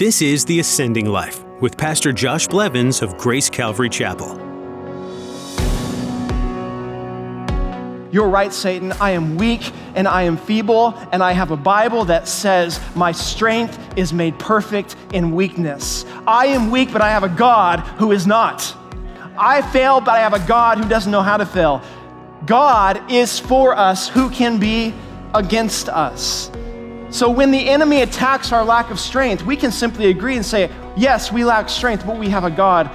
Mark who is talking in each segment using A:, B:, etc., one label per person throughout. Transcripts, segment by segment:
A: This is The Ascending Life with Pastor Josh Blevins of Grace Calvary Chapel.
B: You're right, Satan. I am weak and I am feeble, and I have a Bible that says, My strength is made perfect in weakness. I am weak, but I have a God who is not. I fail, but I have a God who doesn't know how to fail. God is for us. Who can be against us? So when the enemy attacks our lack of strength, we can simply agree and say, Yes, we lack strength, but we have a God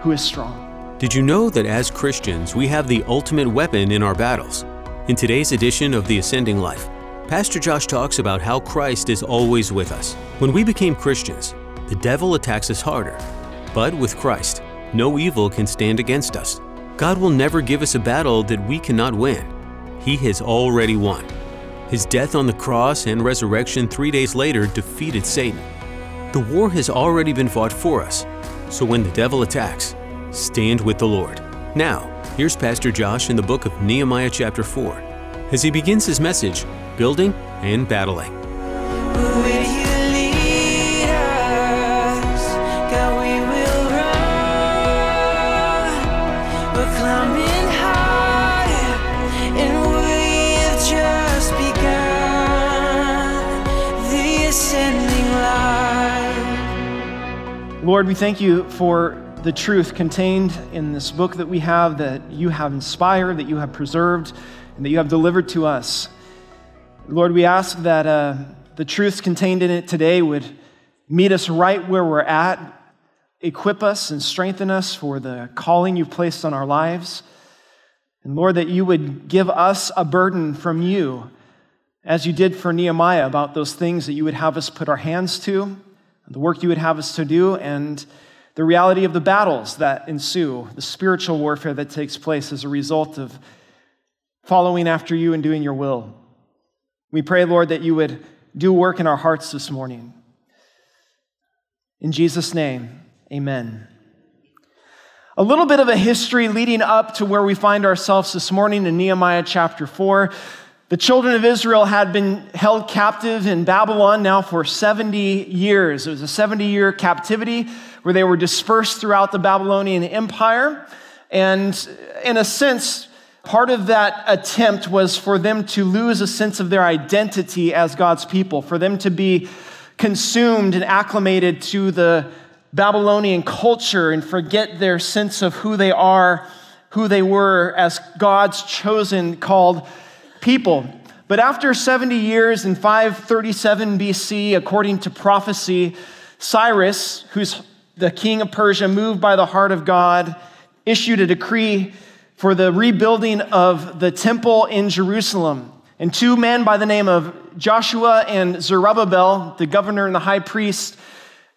B: who is strong.
A: Did you know that as Christians, we have the ultimate weapon in our battles? In today's edition of The Ascending Life, Pastor Josh talks about how Christ is always with us. When we became Christians, the devil attacks us harder. But with Christ, no evil can stand against us. God will never give us a battle that we cannot win. He has already won. His death on the cross and resurrection three days later defeated Satan. The war has already been fought for us, so when the devil attacks, stand with the Lord. Now, here's Pastor Josh in the book of Nehemiah, chapter 4, as he begins his message Building and Battling.
B: Lord, we thank you for the truth contained in this book that we have, that you have inspired, that you have preserved, and that you have delivered to us. Lord, we ask that uh, the truths contained in it today would meet us right where we're at, equip us and strengthen us for the calling you've placed on our lives. And Lord, that you would give us a burden from you, as you did for Nehemiah, about those things that you would have us put our hands to the work you would have us to do, and the reality of the battles that ensue, the spiritual warfare that takes place as a result of following after you and doing your will. We pray, Lord, that you would do work in our hearts this morning. In Jesus' name, amen. A little bit of a history leading up to where we find ourselves this morning in Nehemiah chapter 4. The children of Israel had been held captive in Babylon now for 70 years. It was a 70 year captivity where they were dispersed throughout the Babylonian Empire. And in a sense, part of that attempt was for them to lose a sense of their identity as God's people, for them to be consumed and acclimated to the Babylonian culture and forget their sense of who they are, who they were as God's chosen, called people. But after 70 years in 537 BC, according to prophecy, Cyrus, who's the king of Persia, moved by the heart of God, issued a decree for the rebuilding of the temple in Jerusalem. And two men by the name of Joshua and Zerubbabel, the governor and the high priest,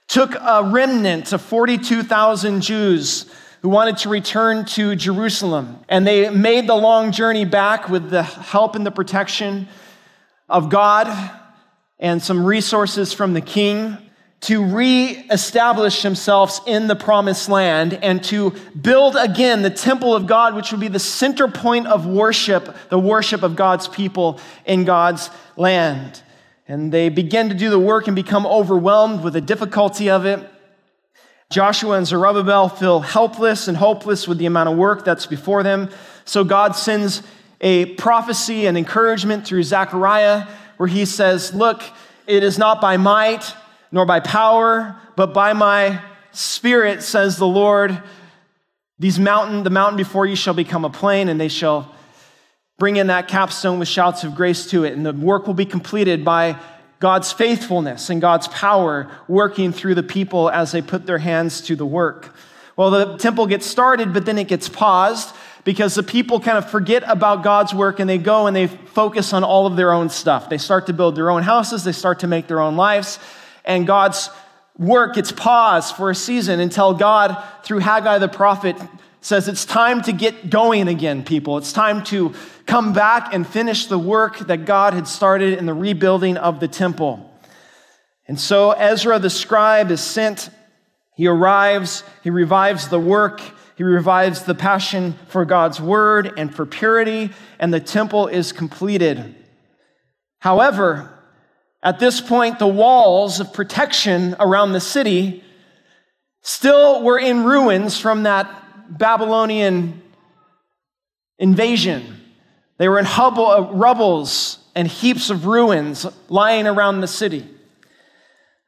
B: took a remnant of 42,000 Jews who wanted to return to Jerusalem. And they made the long journey back with the help and the protection of God and some resources from the king to re-establish themselves in the promised land and to build again the temple of God, which would be the center point of worship, the worship of God's people in God's land. And they begin to do the work and become overwhelmed with the difficulty of it. Joshua and Zerubbabel feel helpless and hopeless with the amount of work that's before them. So God sends a prophecy and encouragement through Zechariah where he says, Look, it is not by might nor by power, but by my spirit, says the Lord. These mountain, the mountain before you shall become a plain, and they shall bring in that capstone with shouts of grace to it. And the work will be completed by God's faithfulness and God's power working through the people as they put their hands to the work. Well, the temple gets started, but then it gets paused because the people kind of forget about God's work and they go and they focus on all of their own stuff. They start to build their own houses, they start to make their own lives, and God's work gets paused for a season until God, through Haggai the prophet, says it's time to get going again, people. It's time to come back and finish the work that God had started in the rebuilding of the temple. And so Ezra the scribe is sent. He arrives, he revives the work, he revives the passion for God's word and for purity, and the temple is completed. However, At this point, the walls of protection around the city still were in ruins from that Babylonian invasion. They were in hubble, uh, rubbles and heaps of ruins lying around the city.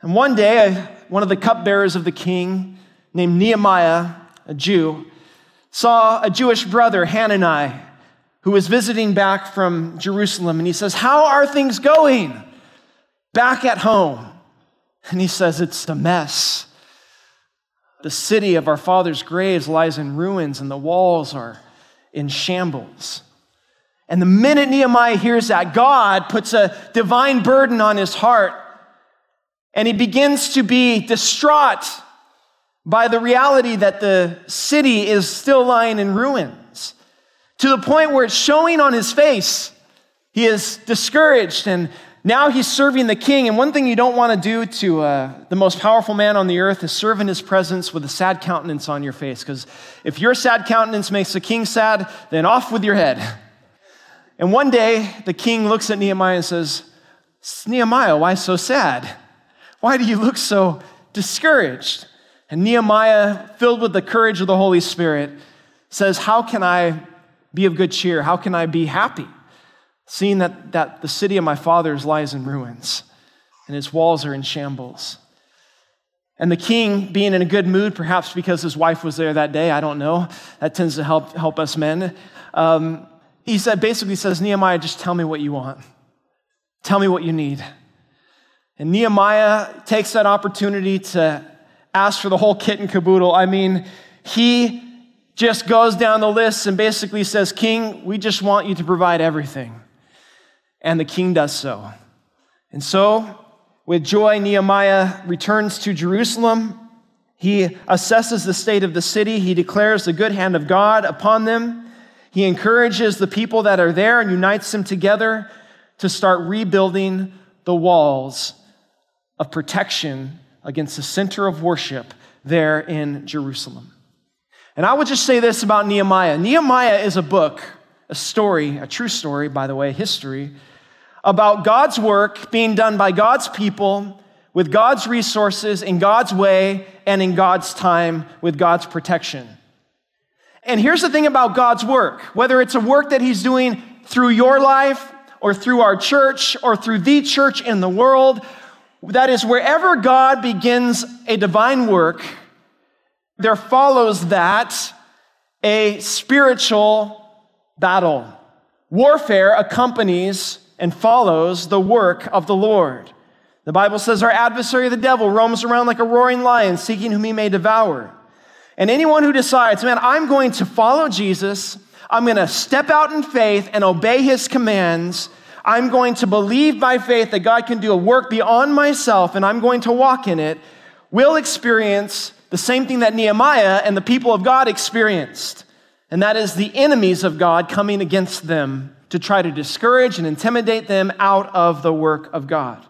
B: And one day, one of the cupbearers of the king, named Nehemiah, a Jew, saw a Jewish brother, Hanani, who was visiting back from Jerusalem. And he says, How are things going back at home? And he says, It's a mess. The city of our father's graves lies in ruins, and the walls are in shambles. And the minute Nehemiah hears that, God puts a divine burden on his heart, and he begins to be distraught by the reality that the city is still lying in ruins to the point where it's showing on his face. He is discouraged and now he's serving the king. And one thing you don't want to do to uh, the most powerful man on the earth is serve in his presence with a sad countenance on your face. Because if your sad countenance makes the king sad, then off with your head. And one day, the king looks at Nehemiah and says, Nehemiah, why so sad? Why do you look so discouraged? And Nehemiah, filled with the courage of the Holy Spirit, says, How can I be of good cheer? How can I be happy? Seeing that, that the city of my fathers lies in ruins and its walls are in shambles. And the king, being in a good mood, perhaps because his wife was there that day, I don't know. That tends to help, help us men. Um, he said, basically says, Nehemiah, just tell me what you want. Tell me what you need. And Nehemiah takes that opportunity to ask for the whole kit and caboodle. I mean, he just goes down the list and basically says, King, we just want you to provide everything. And the king does so. And so, with joy, Nehemiah returns to Jerusalem. He assesses the state of the city. He declares the good hand of God upon them. He encourages the people that are there and unites them together to start rebuilding the walls of protection against the center of worship there in Jerusalem. And I would just say this about Nehemiah Nehemiah is a book, a story, a true story, by the way, history about God's work being done by God's people with God's resources in God's way and in God's time with God's protection. And here's the thing about God's work whether it's a work that He's doing through your life or through our church or through the church in the world, that is, wherever God begins a divine work, there follows that a spiritual battle. Warfare accompanies and follows the work of the Lord. The Bible says our adversary, the devil, roams around like a roaring lion, seeking whom he may devour. And anyone who decides, man, I'm going to follow Jesus, I'm going to step out in faith and obey his commands, I'm going to believe by faith that God can do a work beyond myself and I'm going to walk in it, will experience the same thing that Nehemiah and the people of God experienced. And that is the enemies of God coming against them to try to discourage and intimidate them out of the work of God.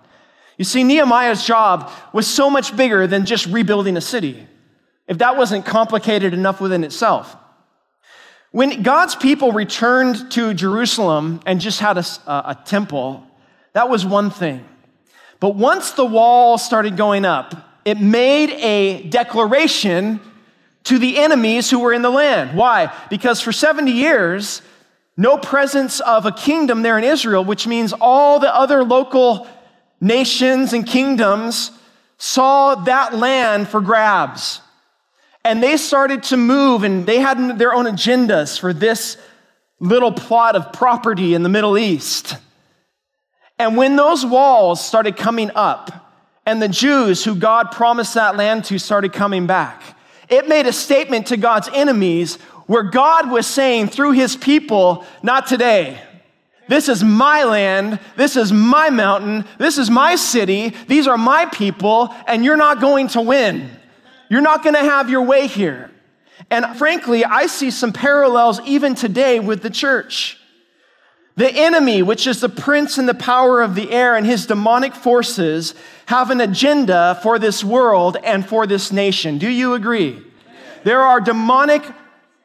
B: You see, Nehemiah's job was so much bigger than just rebuilding a city, if that wasn't complicated enough within itself. When God's people returned to Jerusalem and just had a, a, temple, that was one thing. But once the wall started going up, it made a declaration to the enemies who were in the land. Why? Because for 70 years, no presence of a kingdom there in Israel, which means all the other local nations and kingdoms saw that land for grabs. And they started to move, and they had their own agendas for this little plot of property in the Middle East. And when those walls started coming up, and the Jews who God promised that land to started coming back, it made a statement to God's enemies where God was saying through his people, not today. This is my land. This is my mountain. This is my city. These are my people, and you're not going to win. You're not going to have your way here. And frankly, I see some parallels even today with the church. The enemy, which is the prince and the power of the air, and his demonic forces have an agenda for this world and for this nation. Do you agree? There are demonic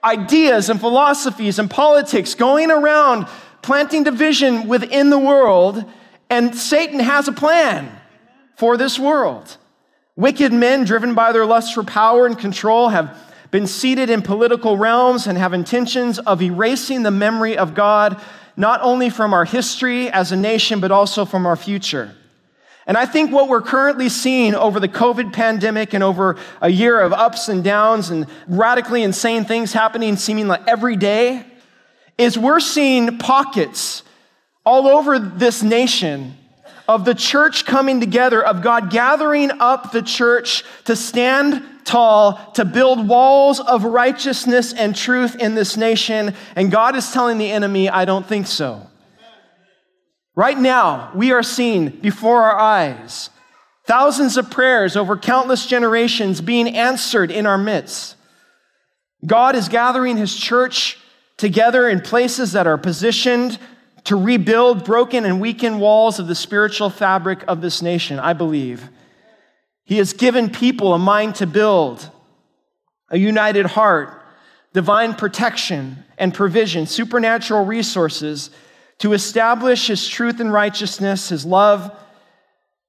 B: ideas and philosophies and politics going around planting division within the world. And Satan has a plan for this world. Wicked men, driven by their lust for power and control, have been seated in political realms and have intentions of erasing the memory of God, not only from our history as a nation, but also from our future. And I think what we're currently seeing over the COVID pandemic and over a year of ups and downs and radically insane things happening seeming like every day is we're seeing pockets all over this nation of the church coming together, of God gathering up the church to stand tall, to build walls of righteousness and truth in this nation. And God is telling the enemy, I don't think so. Right now, we are seeing before our eyes thousands of prayers over countless generations being answered in our midst. God is gathering his church together in places that are positioned to rebuild broken and weakened walls of the spiritual fabric of this nation, I believe. He has given people a mind to build, a united heart, divine protection and provision, supernatural resources to establish his truth and righteousness, his love,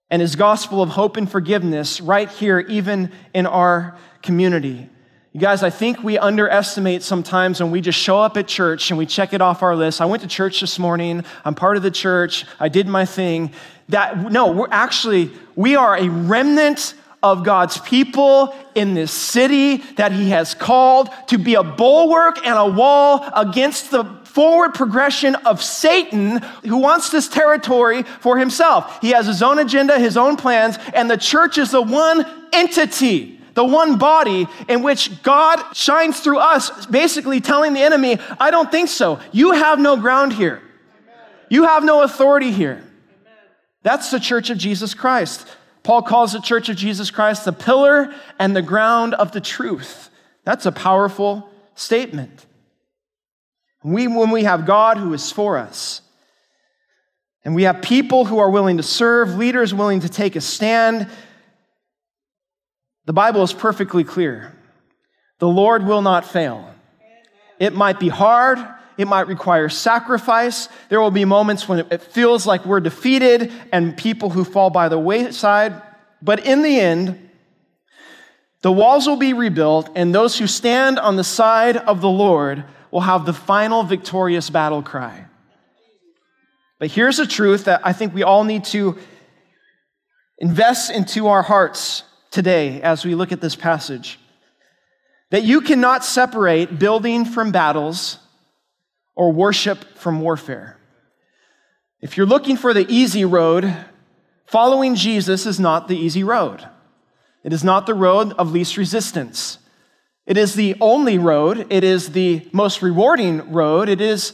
B: and his gospel of hope and forgiveness right here, even in our community. You guys, I think we underestimate sometimes when we just show up at church and we check it off our list. I went to church this morning. I'm part of the church. I did my thing. That, no, we're actually, we are a remnant of God's people in this city that He has called to be a bulwark and a wall against the forward progression of Satan who wants this territory for himself. He has his own agenda, his own plans, and the church is the one entity, the one body in which God shines through us, basically telling the enemy, I don't think so. You have no ground here, you have no authority here. That's the church of Jesus Christ. Paul calls the church of Jesus Christ the pillar and the ground of the truth. That's a powerful statement. We, when we have God who is for us, and we have people who are willing to serve, leaders willing to take a stand, the Bible is perfectly clear. The Lord will not fail. It might be hard, it might require sacrifice. There will be moments when it feels like we're defeated and people who fall by the wayside. But in the end, the walls will be rebuilt, and those who stand on the side of the Lord will have the final victorious battle cry. But here's a truth that I think we all need to invest into our hearts today as we look at this passage that you cannot separate building from battles or worship from warfare. If you're looking for the easy road, following Jesus is not the easy road. It is not the road of least resistance. It is the only road, it is the most rewarding road, it is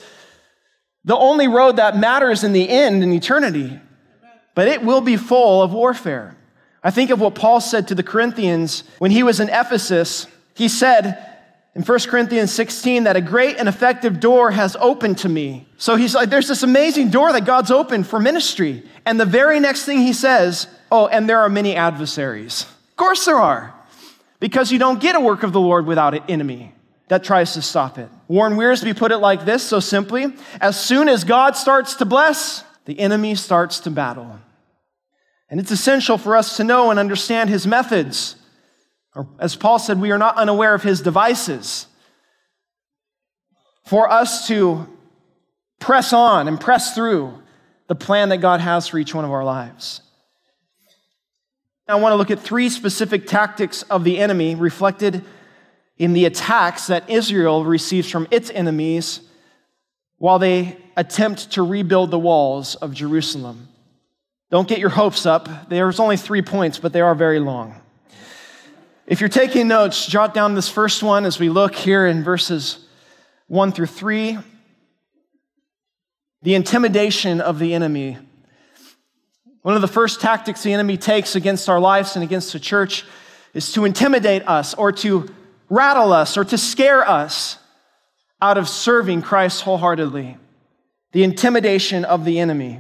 B: the only road that matters in the end in eternity. But it will be full of warfare. I think of what Paul said to the Corinthians when he was in Ephesus. He said in 1 Corinthians 16 that a great and effective door has opened to me. So he's like, there's this amazing door that God's opened for ministry. And the very next thing he says, oh, and there are many adversaries. Of course there are because you don't get a work of the Lord without an enemy that tries to stop it. Warren Wiersbe put it like this so simply as soon as God starts to bless, the enemy starts to battle. And it's essential for us to know and understand his methods. Or, as Paul said, we are not unaware of his devices. For us to press on and press through the plan that God has for each one of our lives. I want to look at three specific tactics of the enemy reflected in the attacks that Israel receives from its enemies while they attempt to rebuild the walls of Jerusalem. Don't get your hopes up. There's only three points, but they are very long. If you're taking notes, jot down this first one as we look here in verses 1 through 3. The intimidation of the enemy one of the first tactics the enemy takes against our lives and against the church is to intimidate us or to rattle us or to scare us out of serving Christ wholeheartedly. The intimidation of the enemy.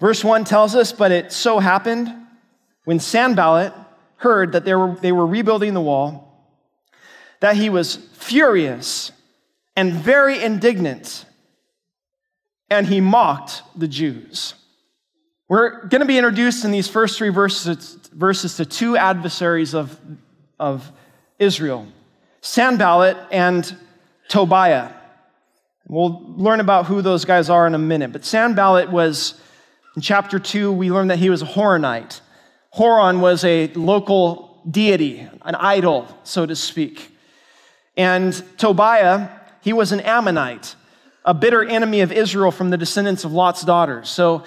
B: Verse 1 tells us, but it so happened when Sanballat heard that they were, they were rebuilding the wall, that he was furious and very indignant, and he mocked the Jews. We're going to be introduced in these first three verses, verses to two adversaries of, of Israel Sanballat and Tobiah. We'll learn about who those guys are in a minute. But Sanballat was, in chapter 2, we learned that he was a Horonite. Horon was a local deity, an idol, so to speak. And Tobiah, he was an Ammonite, a bitter enemy of Israel from the descendants of Lot's daughters. So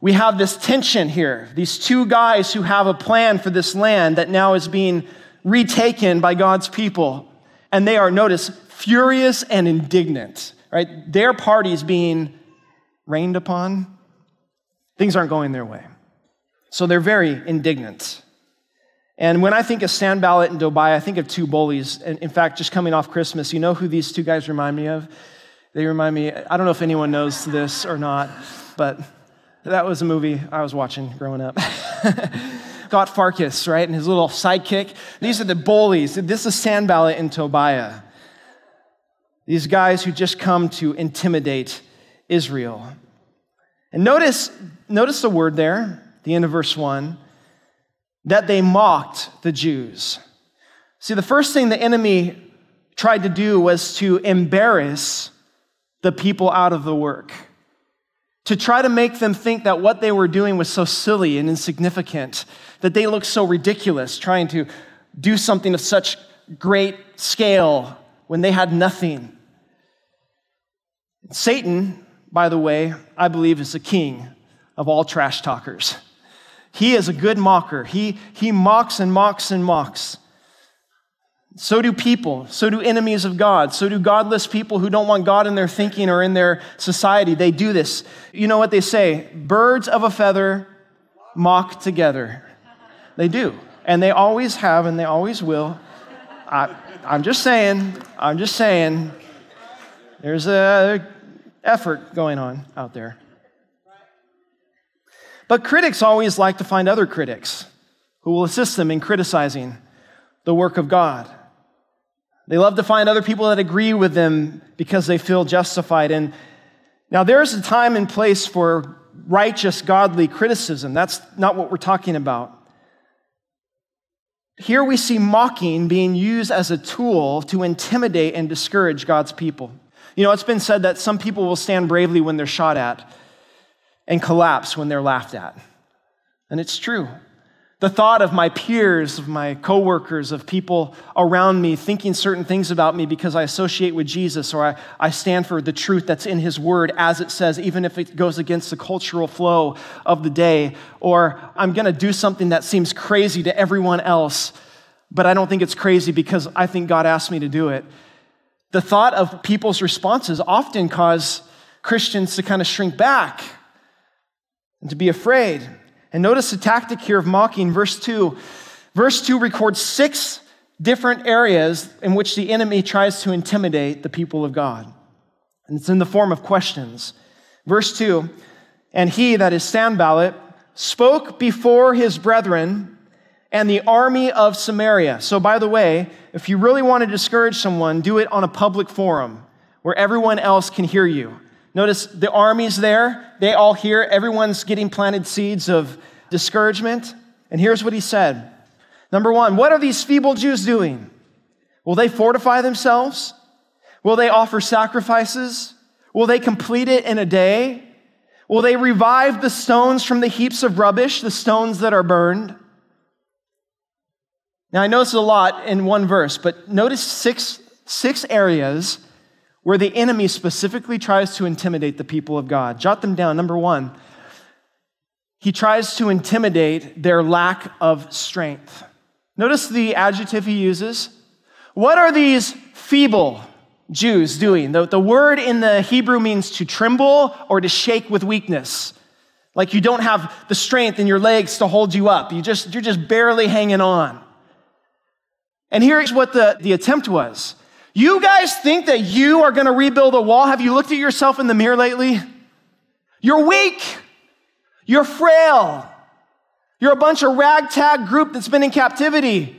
B: we have this tension here. These two guys who have a plan for this land that now is being retaken by God's people. And they are, notice, furious and indignant right? Their party's being rained upon. Things aren't going their way. So they're very indignant. And when I think of Sanballat and Tobiah, I think of two bullies. And in fact, just coming off Christmas, you know who these two guys remind me of? They remind me, I don't know if anyone knows this or not, but that was a movie I was watching growing up. Scut Farkas, right? And his little sidekick. These are the bullies. This is Sanballat and Tobiah. These guys who just come to intimidate Israel. And notice, notice the word there, the end of verse 1, that they mocked the Jews. See, the first thing the enemy tried to do was to embarrass the people out of the work, to try to make them think that what they were doing was so silly and insignificant, that they looked so ridiculous trying to do something of such great scale when they had nothing. Satan, by the way, I believe is the king of all trash talkers. He is a good mocker. He, he mocks and mocks and mocks. So do people. So do enemies of God. So do godless people who don't want God in their thinking or in their society. They do this. You know what they say? Birds of a feather mock together. They do. And they always have and they always will. I, I'm just saying, I'm just saying, there's a effort going on out there. But critics always like to find other critics who will assist them in criticizing the work of God. They love to find other people that agree with them because they feel justified. And now there's a time and place for righteous, godly criticism. That's not what we're talking about. Here we see mocking being used as a tool to intimidate and discourage God's people. You know, it's been said that some people will stand bravely when they're shot at and collapse when they're laughed at. And it's true. The thought of my peers, of my coworkers, of people around me thinking certain things about me because I associate with Jesus or I, I stand for the truth that's in His Word as it says, even if it goes against the cultural flow of the day, or I'm going to do something that seems crazy to everyone else, but I don't think it's crazy because I think God asked me to do it. The thought of people's responses often cause Christians to kind of shrink back and to be afraid. And notice the tactic here of mocking, verse 2. Verse 2 records six different areas in which the enemy tries to intimidate the people of God. And it's in the form of questions. Verse 2 And he, that is Sanballat, spoke before his brethren and the army of Samaria. So, by the way, if you really want to discourage someone, do it on a public forum where everyone else can hear you. Notice the army's there, they all hear, everyone's getting planted seeds of discouragement. And here's what he said Number one, what are these feeble Jews doing? Will they fortify themselves? Will they offer sacrifices? Will they complete it in a day? Will they revive the stones from the heaps of rubbish, the stones that are burned? Now, I know it's a lot in one verse, but notice six, six areas where the enemy specifically tries to intimidate the people of God. Jot them down. Number one, he tries to intimidate their lack of strength. Notice the adjective he uses. What are these feeble Jews doing? The, the word in the Hebrew means to tremble or to shake with weakness. Like you don't have the strength in your legs to hold you up. You just, you're just barely hanging on. And here's what the, the attempt was. You guys think that you are going to rebuild a wall? Have you looked at yourself in the mirror lately? You're weak. You're frail. You're a bunch of ragtag group that's been in captivity.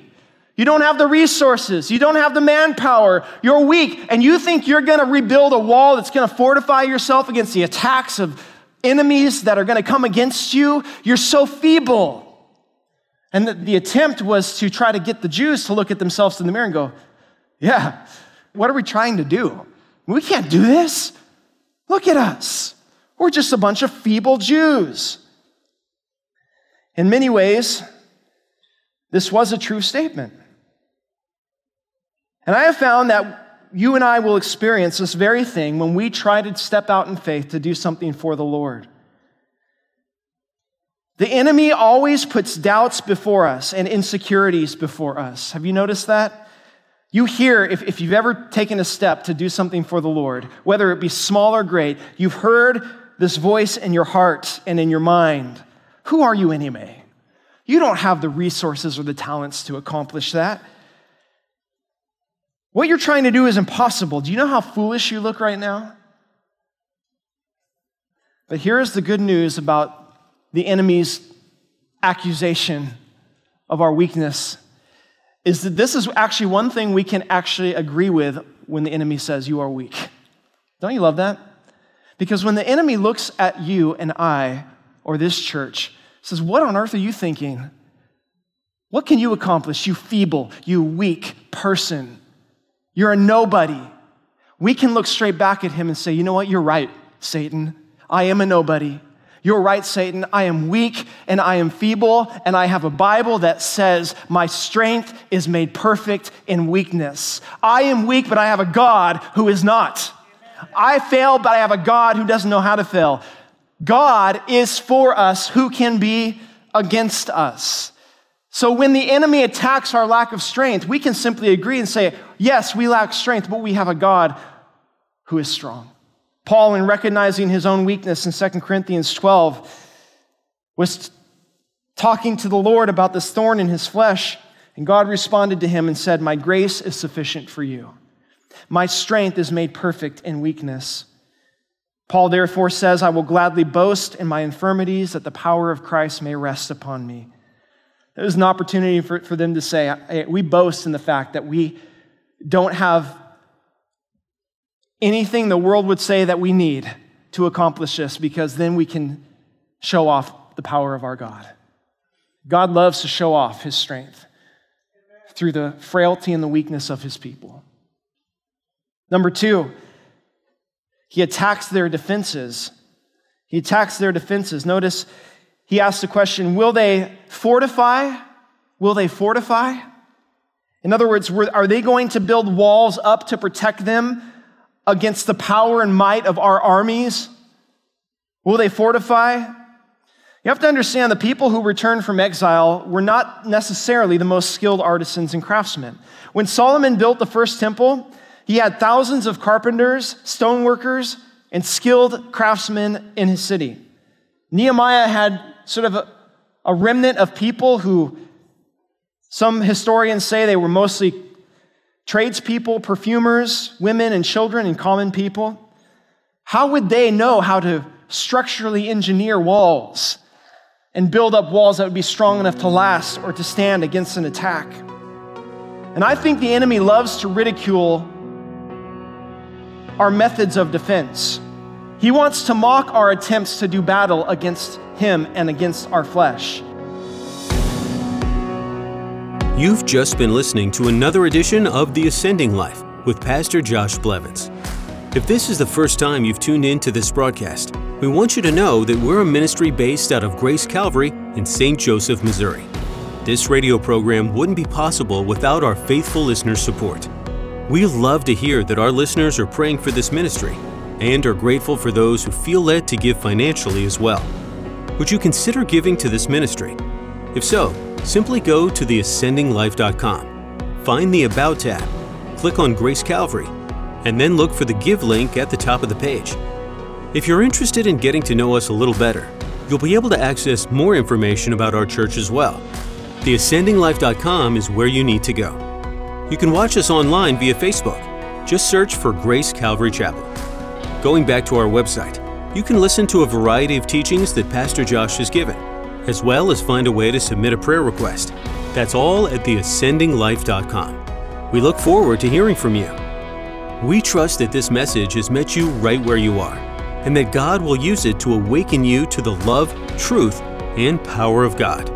B: You don't have the resources. You don't have the manpower. You're weak. And you think you're going to rebuild a wall that's going to fortify yourself against the attacks of enemies that are going to come against you, you're so feeble. And the, the, attempt was to try to get the Jews to look at themselves in the mirror and go, Yeah, what are we trying to do? We can't do this. Look at us. We're just a bunch of feeble Jews. In many ways, this was a true statement. And I have found that you and I will experience this very thing when we try to step out in faith to do something for the Lord. The enemy always puts doubts before us and insecurities before us. Have you noticed that? You hear, if, if you've ever taken a step to do something for the Lord, whether it be small or great, you've heard this voice in your heart and in your mind. Who are you anyway? You don't have the resources or the talents to accomplish that. What you're trying to do is impossible. Do you know how foolish you look right now? But here's the good news about the enemy's accusation of our weakness is that this is actually one thing we can actually agree with when the enemy says you are weak. Don't you love that? Because when the enemy looks at you and I or this church, says, What on earth are you thinking? What can you accomplish, you feeble, you weak person? You're a nobody. We can look straight back at him and say, You know what? You're right, Satan. I am a nobody. You're right, Satan. I am weak and I am feeble, and I have a Bible that says, My strength is made perfect in weakness. I am weak, but I have a God who is not. I fail, but I have a God who doesn't know how to fail. God is for us. Who can be against us? So when the enemy attacks our lack of strength, we can simply agree and say, yes, we lack strength, but we have a God who is strong. Paul, in recognizing his own weakness in 2 Corinthians 12, was talking to the Lord about this thorn in his flesh, and God responded to him and said, My grace is sufficient for you. My strength is made perfect in weakness. Paul therefore says, I will gladly boast in my infirmities that the power of Christ may rest upon me. It was an opportunity for, for them to say, we boast in the fact that we don't have anything the world would say that we need to accomplish this because then we can show off the power of our God. God loves to show off his strength through the frailty and the weakness of his people. Number two, he attacks their defenses. He attacks their defenses. Notice he asks the question Will they fortify? Will they fortify? In other words, are they going to build walls up to protect them against the power and might of our armies? Will they fortify? You have to understand the people who returned from exile were not necessarily the most skilled artisans and craftsmen. When Solomon built the first temple, he had thousands of carpenters, stoneworkers, and skilled craftsmen in his city. Nehemiah had sort of a, a remnant of people who some historians say they were mostly tradespeople, perfumers, women and children, and common people. How would they know how to structurally engineer walls and build up walls that would be strong enough to last or to stand against an attack? And I think the enemy loves to ridicule our methods of defense. He wants to mock our attempts to do battle against him and against our flesh.
A: You've just been listening to another edition of The Ascending Life with Pastor Josh Blevins. If this is the first time you've tuned in to this broadcast, we want you to know that we're a ministry based out of Grace Calvary in St. Joseph, Missouri. This radio program wouldn't be possible without our faithful listeners' support. We love to hear that our listeners are praying for this ministry and are grateful for those who feel led to give financially as well. Would you consider giving to this ministry? If so, simply go to theascendinglife.com, find the About tab, click on Grace Calvary, and then look for the Give link at the top of the page. If you're interested in getting to know us a little better, you'll be able to access more information about our church as well. Theascendinglife.com is where you need to go. You can watch us online via Facebook. Just search for Grace Calvary Chapel. Going back to our website, you can listen to a variety of teachings that Pastor Josh has given, as well as find a way to submit a prayer request. That's all at theascendinglife.com. We look forward to hearing from you. We trust that this message has met you right where you are and that God will use it to awaken you to the love, truth, and power of God.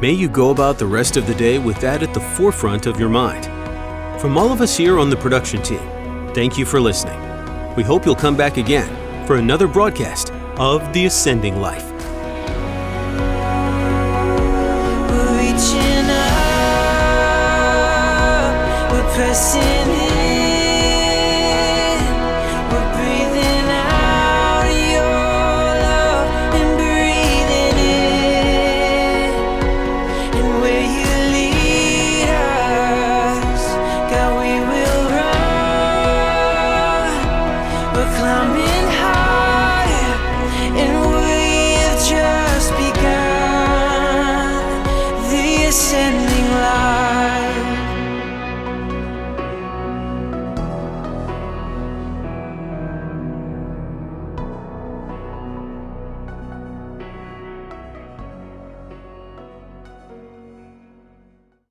A: May you go about the rest of the day with that at the forefront of your mind. From all of us here on the production team, thank you for listening. We hope you'll come back again for another broadcast of The Ascending Life.
C: We're